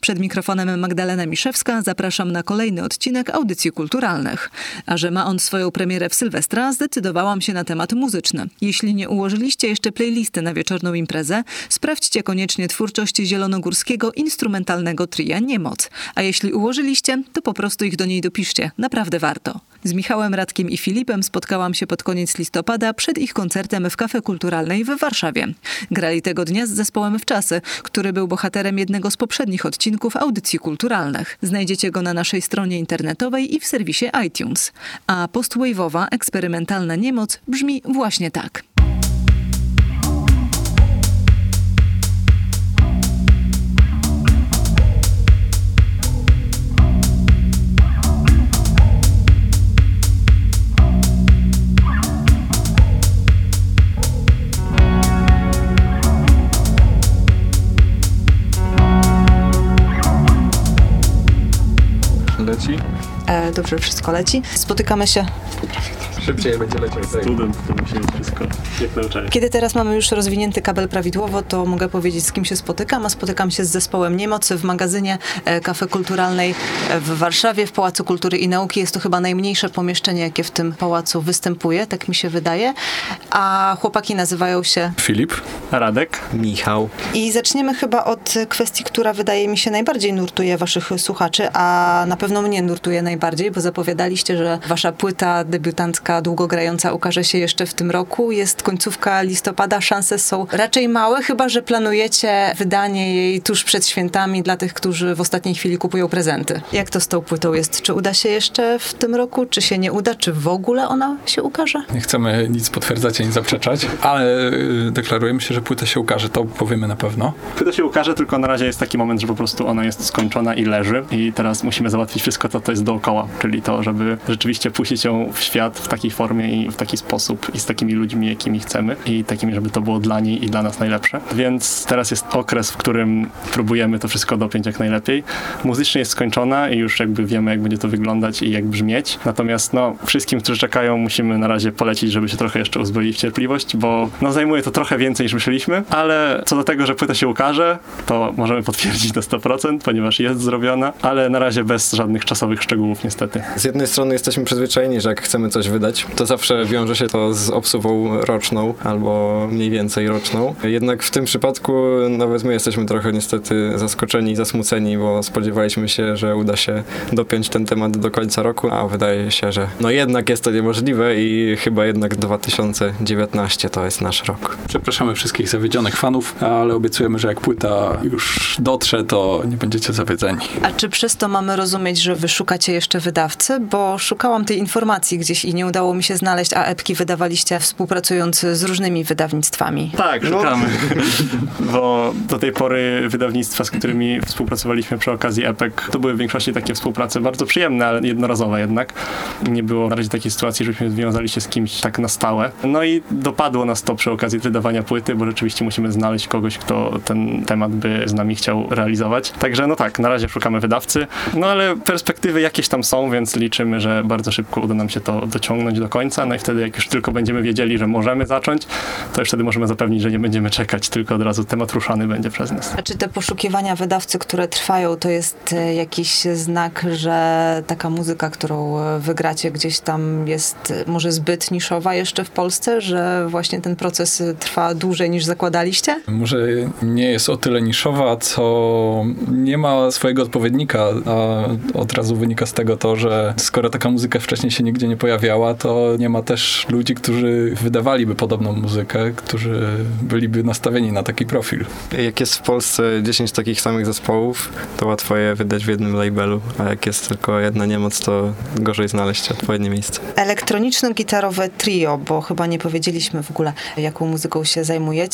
Przed mikrofonem Magdalena Miszewska zapraszam na kolejny odcinek audycji kulturalnych. A że ma on swoją premierę w Sylwestra, zdecydowałam się na temat muzyczny. Jeśli nie ułożyliście jeszcze playlisty na wieczorną imprezę, sprawdźcie koniecznie twórczość zielonogórskiego instrumentalnego tria Niemoc. A jeśli ułożyliście, to po prostu ich do niej dopiszcie. Naprawdę warto. Z Michałem Radkiem i Filipem spotkałam się pod koniec listopada przed ich koncertem w Kafe Kulturalnej w Warszawie. Grali tego dnia z zespołem Wczasy, który był bohaterem jednego z poprzednich odcinków audycji kulturalnych. Znajdziecie go na naszej stronie internetowej i w serwisie iTunes. A postwave'owa, eksperymentalna niemoc brzmi właśnie tak. Leci? E, dobrze, wszystko leci. Spotykamy się Szybciej będzie leciał. Student to musi być wszystko jak na uczelni. Kiedy teraz mamy już rozwinięty kabel prawidłowo, to mogę powiedzieć, z kim się spotykam, a spotykam się z zespołem Niemocy w magazynie e, Kafe Kulturalnej w Warszawie, w Pałacu Kultury i Nauki. Jest to chyba najmniejsze pomieszczenie, jakie w tym pałacu występuje, tak mi się wydaje. A chłopaki nazywają się... Filip? Radek? Michał. I zaczniemy chyba od kwestii, która wydaje mi się najbardziej nurtuje waszych słuchaczy, a na pewno mnie nurtuje najbardziej, bo zapowiadaliście, że wasza płyta debiutancka długogrająca ukaże się jeszcze w tym roku. Jest końcówka listopada, szanse są raczej małe, chyba że planujecie wydanie jej tuż przed świętami dla tych, którzy w ostatniej chwili kupują prezenty. Jak to z tą płytą jest? Czy uda się jeszcze w tym roku? Czy się nie uda? Czy w ogóle ona się ukaże? Nie chcemy nic potwierdzać ani zaprzeczać, ale y, deklarujemy się, że płyta się ukaże, to powiemy na pewno. Płyta się ukaże, tylko na razie jest taki moment, że po prostu ona jest skończona i leży i teraz musimy załatwić wszystko to, co jest dookoła, czyli to, żeby rzeczywiście puścić ją w świat w takiej formie i w taki sposób i z takimi ludźmi, jakimi chcemy i takimi, żeby to było dla niej i dla nas najlepsze. Więc teraz jest okres, w którym próbujemy to wszystko dopiąć jak najlepiej. Muzycznie jest skończona i już jakby wiemy, jak będzie to wyglądać i jak brzmieć. Natomiast no, wszystkim, którzy czekają, musimy na razie polecić, żeby się trochę jeszcze uzbroili w cierpliwość, bo no, zajmuje to trochę więcej niż ale co do tego, że płyta się ukaże, to możemy potwierdzić na 100%, ponieważ jest zrobiona, ale na razie bez żadnych czasowych szczegółów niestety. Z jednej strony jesteśmy przyzwyczajeni, że jak chcemy coś wydać, to zawsze wiąże się to z obsuwą roczną albo mniej więcej roczną. Jednak w tym przypadku nawet my jesteśmy trochę niestety zaskoczeni i zasmuceni, bo spodziewaliśmy się, że uda się dopiąć ten temat do końca roku, a wydaje się, że no jednak jest to niemożliwe i chyba jednak 2019 to jest nasz rok. Przepraszamy wszystkich zawiedzionych fanów, ale obiecujemy, że jak płyta już dotrze, to nie będziecie zawiedzeni. A czy przez to mamy rozumieć, że wy szukacie jeszcze wydawcy? Bo szukałam tej informacji gdzieś i nie udało mi się znaleźć, a epki wydawaliście współpracując z różnymi wydawnictwami. Tak, szukamy. Bo do tej pory wydawnictwa, z którymi współpracowaliśmy przy okazji EPEC, to były w większości takie współprace bardzo przyjemne, ale jednorazowe jednak. Nie było na razie takiej sytuacji, żebyśmy związali się z kimś tak na stałe. No i dopadło nas to przy okazji wydawania płyty, bo rzeczywiście musimy znaleźć kogoś, kto ten temat by z nami chciał realizować. Także no tak, na razie szukamy wydawcy, no ale perspektywy jakieś tam są, więc liczymy, że bardzo szybko uda nam się to dociągnąć do końca. No i wtedy, jak już tylko będziemy wiedzieli, że możemy zacząć, to już wtedy możemy zapewnić, że nie będziemy czekać, tylko od razu temat ruszany będzie przez nas. A czy te poszukiwania wydawcy, które trwają, to jest e, jakiś znak, że taka muzyka, którą e, wygracie gdzieś tam jest e, może zbyt niszowa jeszcze w Polsce, że właśnie ten proces trwa dłużej niż zakładaliście? Może nie jest o tyle niszowa, co nie ma swojego odpowiednika, a od razu wynika z tego to, że skoro taka muzyka wcześniej się nigdzie nie pojawiała, to nie ma też ludzi, którzy wydawaliby podobną muzykę, którzy byliby nastawieni na taki profil. Jak jest w Polsce 10 takich samych zespołów, to łatwo je wydać w jednym labelu, a jak jest tylko jedna niemoc, to gorzej znaleźć odpowiednie miejsce. Elektroniczno-gitarowe trio, bo chyba nie powiedzieliśmy w ogóle, jaką muzyką się zajmujecie.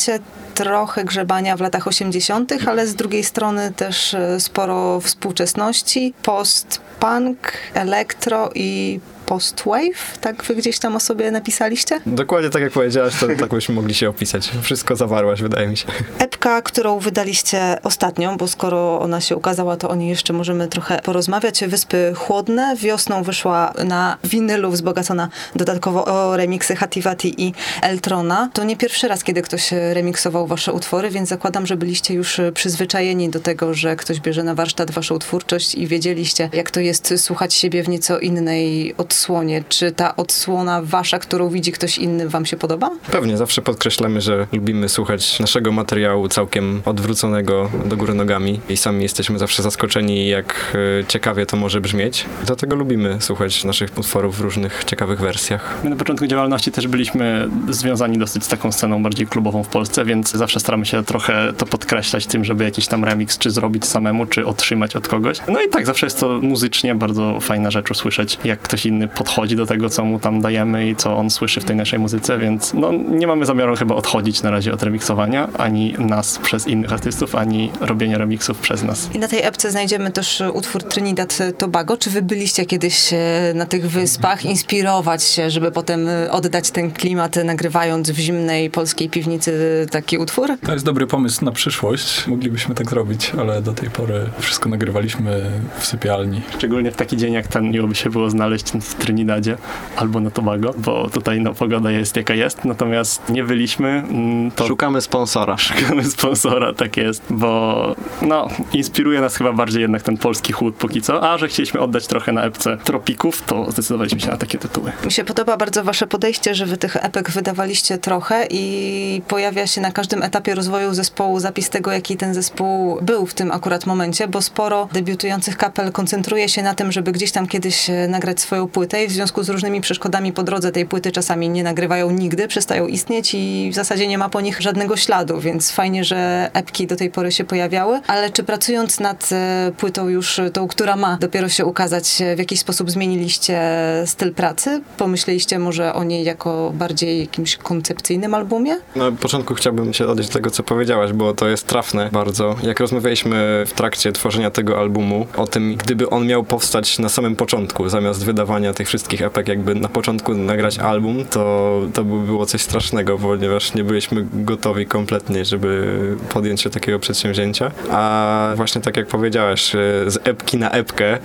Trochę grzebania w latach 80., ale z drugiej strony też e, sporo współczesności, post-punk, elektro i post-wave, tak wy gdzieś tam o sobie napisaliście? Dokładnie tak jak powiedziałaś, to tak byśmy mogli się opisać. Wszystko zawarłaś, wydaje mi się. Epka którą wydaliście ostatnio, bo skoro ona się ukazała, to o niej jeszcze możemy trochę porozmawiać. Wyspy Chłodne. Wiosną wyszła na winylu wzbogacona dodatkowo o remiksy Hativati i Eltrona. To nie pierwszy raz, kiedy ktoś remiksował wasze utwory, więc zakładam, że byliście już przyzwyczajeni do tego, że ktoś bierze na warsztat waszą twórczość i wiedzieliście, jak to jest słuchać siebie w nieco innej odsłonie. Czy ta odsłona wasza, którą widzi ktoś inny, wam się podoba? Pewnie, zawsze podkreślamy, że lubimy słuchać naszego materiału całkiem odwróconego do góry nogami i sami jesteśmy zawsze zaskoczeni, jak e, ciekawie to może brzmieć. Dlatego lubimy słuchać naszych utworów w różnych ciekawych wersjach. My na początku działalności też byliśmy związani dosyć z taką sceną bardziej klubową w Polsce, więc zawsze staramy się trochę to podkreślać tym, żeby jakiś tam remix czy zrobić samemu, czy otrzymać od kogoś. No i tak, zawsze jest to muzycznie bardzo fajna rzecz usłyszeć, jak ktoś inny podchodzi do tego, co mu tam dajemy i co on słyszy w tej naszej muzyce, więc no nie mamy zamiaru chyba odchodzić na razie od remiksowania, ani nas przez innych artystów, ani robienia remiksów przez nas. I na tej epce znajdziemy też utwór Trinidad Tobago. Czy wy byliście kiedyś e, na tych wyspach, inspirować się, żeby potem e, oddać ten klimat, nagrywając w zimnej polskiej piwnicy taki utwór? To jest dobry pomysł na przyszłość. Moglibyśmy tak zrobić, ale do tej pory wszystko nagrywaliśmy w sypialni. Szczególnie w taki dzień jak ten miło by się było znaleźć w Trinidadzie albo na Tobago, bo tutaj no, pogoda jest jaka jest, natomiast nie byliśmy. mm, To Szukamy sponsora. szukamy sponsora, tak jest, bo no, inspiruje nas chyba bardziej jednak ten polski chłód póki co, a że chcieliśmy oddać trochę na epce tropików, to zdecydowaliśmy się na takie tytuły. Mi się podoba bardzo wasze podejście, że wy tych epek wydawaliście trochę i pojawia się na każdym etapie rozwoju zespołu zapis tego, jaki ten zespół był w tym akurat momencie, bo sporo debiutujących kapel koncentruje się na tym, żeby gdzieś tam kiedyś e, nagrać swoją płytę i w związku z różnymi przeszkodami po drodze tej płyty czasami nie nagrywają nigdy, przestają istnieć i w zasadzie nie ma po nich żadnego śladu, więc fajnie, że epki do tej pory się pojawiały, ale czy pracując nad e, płytą już e, tą, która ma dopiero się ukazać, e, w jakiś sposób zmieniliście styl pracy? Pomyśleliście może o niej jako bardziej jakimś koncepcyjnym albumie? Na początku chciałbym się odnieść do tego, co powiedziałaś, bo to jest trafne bardzo. Jak rozmawialiśmy w trakcie tworzenia tego albumu o tym, gdyby on miał powstać na samym początku, zamiast wydawania tych wszystkich epek, jakby na początku nagrać album, to, to by było coś strasznego, ponieważ nie byliśmy gotowi kompletnie, żeby podjąć się takiego przedsięwzięcia. A właśnie tak jak powiedziałaś, e, z epki na epkę,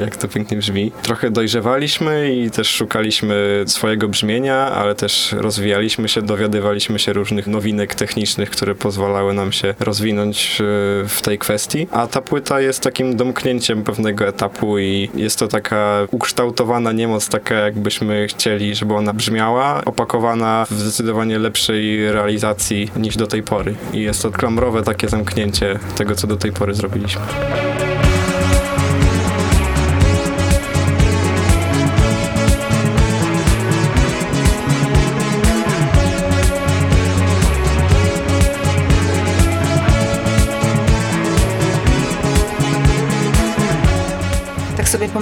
jak to pięknie brzmi, trochę dojrzewaliśmy i też szukaliśmy swojego brzmienia, ale też rozwijaliśmy się, dowiadywaliśmy się różnych nowinek technicznych, które pozwalały nam się rozwinąć e, w tej kwestii. A ta płyta jest takim domknięciem pewnego etapu i jest to taka ukształtowana niemoc, taka jakbyśmy chcieli, żeby ona brzmiała, opakowana w zdecydowanie lepszej realizacji niż do tej pory. I jest to klamrowe takie zamknięcie tego, co do tej pory zrobiliśmy.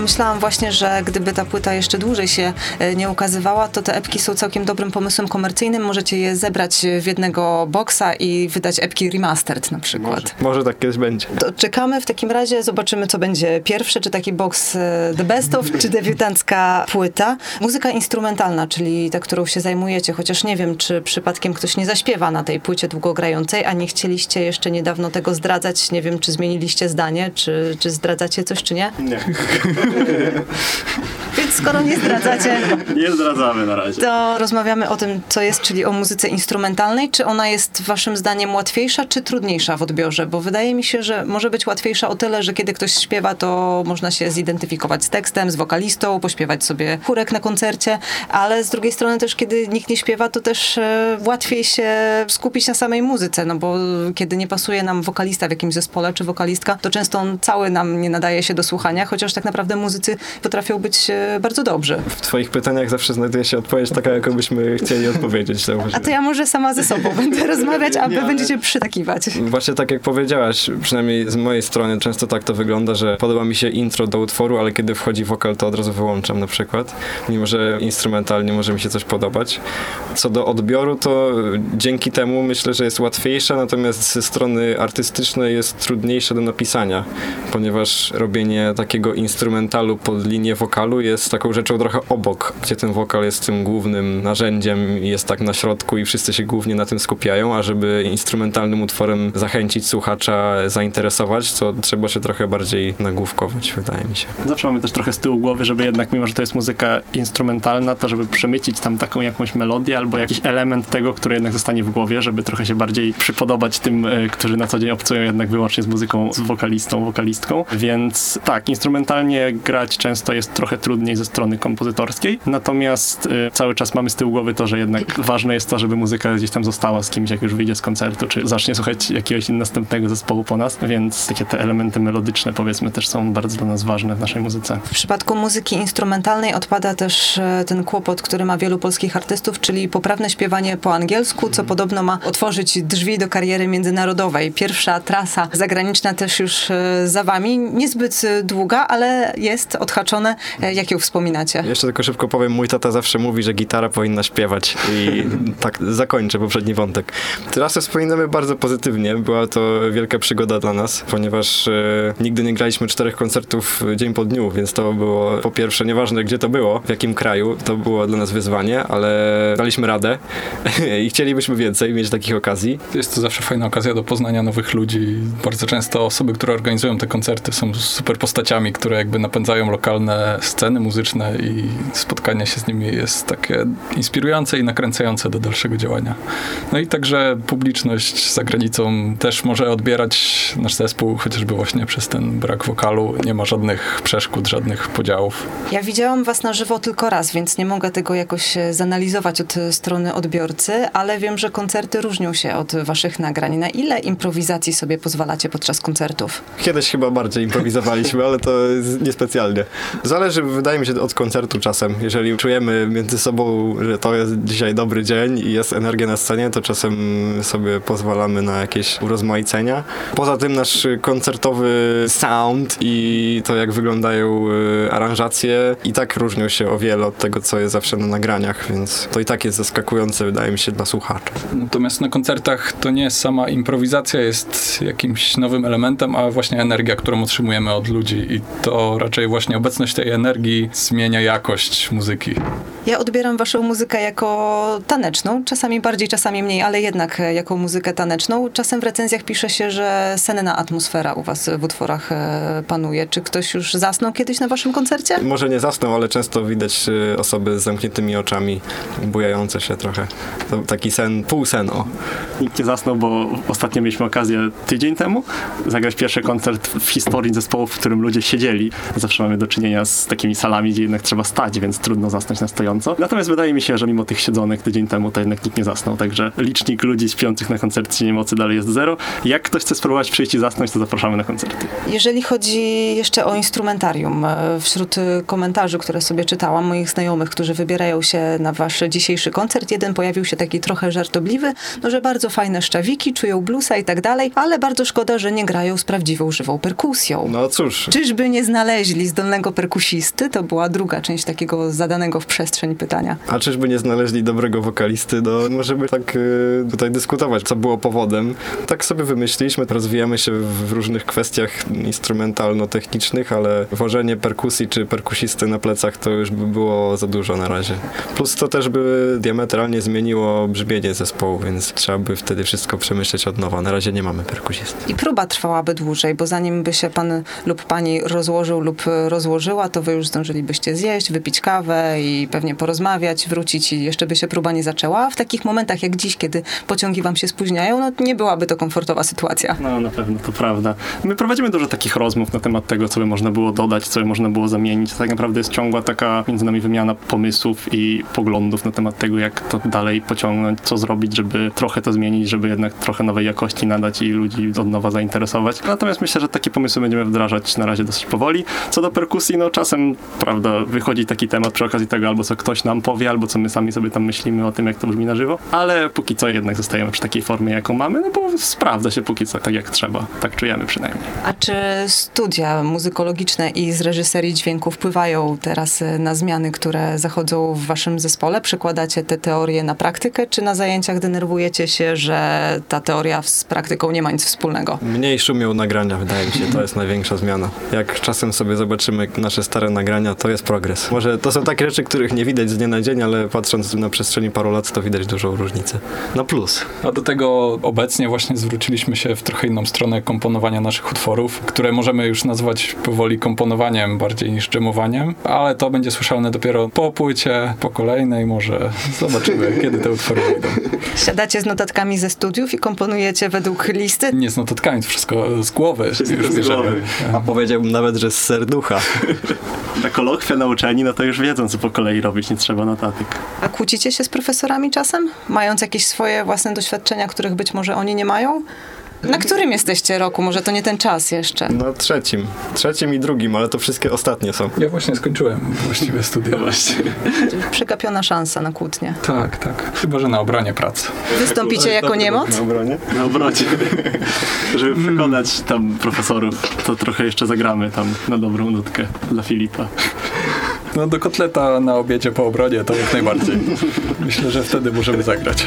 Pomyślałam właśnie, że gdyby ta płyta jeszcze dłużej się e, nie ukazywała, to te epki są całkiem dobrym pomysłem komercyjnym. Możecie je zebrać w jednego boksa i wydać epki remastered na przykład. Może, może tak kiedyś będzie. To czekamy w takim razie, zobaczymy co będzie pierwsze, czy taki box e, The Best of, czy debiutancka płyta. Muzyka instrumentalna, czyli ta, którą się zajmujecie, chociaż nie wiem, czy przypadkiem ktoś nie zaśpiewa na tej płycie długogrającej, a nie chcieliście jeszcze niedawno tego zdradzać. Nie wiem, czy zmieniliście zdanie, czy, czy zdradzacie coś, czy nie? Nie. Więc skoro nie zdradzacie, Nie zdradzamy na razie. to rozmawiamy o tym, co jest, czyli o muzyce instrumentalnej. Czy ona jest waszym zdaniem łatwiejsza, czy trudniejsza w odbiorze? Bo wydaje mi się, że może być łatwiejsza o tyle, że kiedy ktoś śpiewa, to można się zidentyfikować z tekstem, z wokalistą, pośpiewać sobie chórek na koncercie, ale z drugiej strony też, kiedy nikt nie śpiewa, to też e, łatwiej się skupić na samej muzyce, no bo kiedy nie pasuje nam wokalista w jakimś zespole, czy wokalistka, to często on cały nam nie nadaje się do słuchania, chociaż tak naprawdę muzycy potrafią być e, bardzo dobrzy. W twoich pytaniach zawsze znajduje się odpowiedź taka, jaką byśmy chcieli odpowiedzieć. A to ja może sama ze sobą będę rozmawiać, a wy będziecie przytakiwać. Właśnie tak jak powiedziałaś, przynajmniej z mojej strony często tak to wygląda, że podoba mi się intro do utworu, ale kiedy wchodzi wokal, to od razu wyłączam na przykład, mimo że instrumentalnie może mi się coś podobać. Co do odbioru, to dzięki temu myślę, że jest łatwiejsza, natomiast ze strony artystycznej jest trudniejsze do napisania, ponieważ robienie takiego instrumentalu pod linię wokalu jest taką rzeczą trochę obok, gdzie ten wokal jest tym głównym narzędziem jest tak na środku i wszyscy się głównie na tym skupiają, a żeby instrumentalnym utworem zachęcić słuchacza, zainteresować, to trzeba się trochę bardziej nagłówkować, wydaje mi się. Zawsze mamy też trochę z tyłu głowy, żeby jednak, mimo że to jest muzyka instrumentalna, to żeby przemycić tam taką jakąś melodię albo jakiś element tego, który jednak zostanie w głowie, żeby trochę się bardziej przypodobać tym, e, którzy na co dzień obcują jednak wyłącznie z muzyką, z wokalistą, wokalistką. Więc tak, instrumentalnie grać często jest trochę trudniej ze strony kompozytorskiej, natomiast y, cały czas mamy z tyłu głowy to, że jednak ważne jest to, żeby muzyka gdzieś tam została z kimś, jak już wyjdzie z koncertu, czy zacznie słuchać jakiegoś następnego zespołu po nas, więc takie te elementy melodyczne powiedzmy też są bardzo dla nas ważne w naszej muzyce. W przypadku muzyki instrumentalnej odpada też e, ten kłopot, który ma wielu polskich artystów, czyli poprawne śpiewanie po angielsku, co podobno ma otworzyć drzwi do kariery międzynarodowej. Pierwsza trasa zagraniczna też już e, za wami, niezbyt długa, ale jest odhaczone. E, jak ją wspominacie? Jeszcze tylko szybko powiem, mój tata zawsze mówi, że gitara powinna śpiewać i tak zakończę poprzedni wątek. Trasę wspominamy bardzo pozytywnie, była to wielka przygoda dla nas, ponieważ e, nigdy nie graliśmy czterech koncertów dzień po dniu, więc to było po pierwsze nieważne gdzie to było, w jakim kraju, to było dla nas wyzwanie, ale daliśmy radę i chcielibyśmy więcej mieć takich okazji. Jest to zawsze fajna okazja do poznania nowych ludzi. Bardzo często osoby, które organizują te koncerty są super postaciami, które jakby napędzają lokalne sceny muzyczne i spotkanie się z nimi jest takie inspirujące i nakręcające do dalszego działania. No i także publiczność za granicą też może odbierać nasz zespół, chociażby właśnie przez ten brak wokalu. Nie ma żadnych przeszkód, żadnych podziałów. Ja widziałam was na żywo tylko raz, więc nie mogę tego jakoś e, zanalizować od strony odbiorcy, ale wiem, że koncerty różnią się od waszych nagrań. Na ile improwizacji sobie pozwalacie podczas koncertów? Kiedyś chyba bardziej improwizowaliśmy, ale to niespecjalnie. Zależy, wydaje mi się, od koncertu czasem. Jeżeli czujemy między sobą, że to jest dzisiaj dobry dzień i jest energia na scenie, to czasem sobie pozwalamy na jakieś urozmaicenia. Poza tym nasz koncertowy sound i to, jak wyglądają y, aranżacje i tak różnią się o wiele od tego, co jest zawsze na nagraniach, więc to i tak jest zaskakujące, wydaje mi się, dla słuchaczy. Natomiast na koncertach to nie sama improwizacja jest jakimś nowym elementem, a właśnie energia, którą otrzymujemy od ludzi i to raczej właśnie obecność tej energii zmienia jakość muzyki. Ja odbieram waszą muzykę jako taneczną, czasami bardziej, czasami mniej, ale jednak jako muzykę taneczną. Czasem w recenzjach pisze się, że senna atmosfera u was w utworach e, panuje. Czy ktoś już zasnął kiedyś na waszym koncercie? Może nie zasnął, ale często widać y, osoby z zamkniętymi oczami, bujające się trochę. To taki sen, pół sen, o. Nikt nie zasnął, bo ostatnio mieliśmy okazję tydzień temu zagrać pierwszy koncert w historii zespołu, w którym ludzie siedzieli. Zawsze mamy do czynienia z takimi salami, gdzie jednak trzeba stać, więc trudno zasnąć na stojąco. Natomiast wydaje mi się, że mimo tych siedzonych tydzień temu, to jednak nikt nie zasnął, także licznik ludzi śpiących na koncercie Niemocy dalej jest zero. Jak ktoś chce spróbować przyjść i zasnąć, to zapraszamy na koncerty. Jeżeli chodzi jeszcze o instrumentarium, e, wśród komentarzy, które sobie czytałam, moich znajomych, którzy wybierają się na wasz dzisiejszy koncert, jeden pojawił się taki trochę żartobliwy, no, że bardzo fajne szczawiki, czują bluesa i tak dalej, ale bardzo szkoda, że nie grają z prawdziwą, żywą perkusją. No cóż. Czyżby nie znaleźli zdolnego perkusisty? To była druga część takiego zadanego w przestrzeń pytania. A czyżby nie znaleźli dobrego wokalisty? No, możemy tak y, tutaj dyskutować, co było powodem. Tak sobie wymyśliliśmy, rozwijamy się w różnych kwestiach instrumentalno-technicznych, ale wożenie perkusji czy perkusisty na plecach to już by było za dużo na razie. Plus to też by diametralnie zmieniło brzmienie zespołu, więc trzeba by wtedy wszystko przemyśleć od nowa. Na razie nie mamy perkusisty. I próba trwałaby dłużej, bo zanim by się pan lub pani rozłożył lub rozłożyła, to wy już zdążylibyście zjeść, wypić kawę i pewnie porozmawiać, wrócić i jeszcze by się próba nie zaczęła. W takich momentach jak dziś, kiedy pociągi wam się spóźniają, no nie byłaby to komfortowa sytuacja. No na pewno, to prawda. My prowadzimy dużo takich rozmów na temat tego, co by można było dodać, co by można było zamienić. Tak naprawdę jest ciągła taka między nami wymiana pomysłów i poglądów na temat tego, jak to dalej pociągnąć, co zrobić, żeby trochę to zmienić, żeby jednak trochę nowej jakości nadać i ludzi od nowa zainteresować. Natomiast myślę, że takie pomysły będziemy wdrażać na razie dosyć powoli. Co do perkusji, no czasem, prawda, wychodzi taki temat przy okazji tego, albo co ktoś nam powie, albo co my sami sobie tam myślimy o tym, jak to brzmi na żywo, ale póki co jednak zostajemy przy takiej formie, jaką mamy, no bo sprawdza się póki co tak, jak trzeba. Tak czujemy przynajmniej. A czy studia muzykologiczne i z reżyserii dźwięku wpływają teraz y, na zmiany, które zachodzą w waszym zespole? Przekładacie te teorie na praktykę, czy na zajęciach denerwujecie się, że ta teoria z praktyką nie ma nic wspólnego? Mniej szumią nagrania, wydaje mi się, to jest największa zmiana. Jak czasem sobie zobaczymy nasze stare nagrania, to jest progres. Może to są takie rzeczy, których nie widać z dnia na dzień, ale patrząc na przestrzeni paru lat, to widać dużą różnicę. No plus. A do tego obecnie właśnie zwróciliśmy się w trochę inną stronę komponowania naszych utworów, które możemy już nazwać powoli komponowaniem bardziej niż dżemowaniem, ale to będzie słyszalne dopiero po płycie, po kolejnej może. Zobaczymy, kiedy te utwory wyjdą. Siadacie z notatkami ze studiów i komponujecie według listy? Nie z notatkami, to wszystko z głowy już bierzemy. A powiedziałbym nawet, że z serducha. Na kolokwia nauczeni, no to już wiedzą, co po kolei robić, nie trzeba notatek. A kłócicie się z profesorami czasem? Mając jakieś swoje własne doświadczenia, których być może oni nie mają? Na którym jesteście roku? Może to nie ten czas jeszcze? No trzecim. Trzecim i drugim, ale to wszystkie ostatnie są. Ja właśnie skończyłem właściwie studia. Właśnie. Przegapiona szansa na kłótnię. Tak, tak. Chyba, że na obronie pracy. Wystąpicie jako niemoc? Na obronie? Na obrocie. Żeby przekonać tam profesorów, to trochę jeszcze zagramy tam na dobrą nutkę dla Filipa. No do kotleta na obiedzie po obronie to jak najbardziej. Myślę, że wtedy możemy zagrać.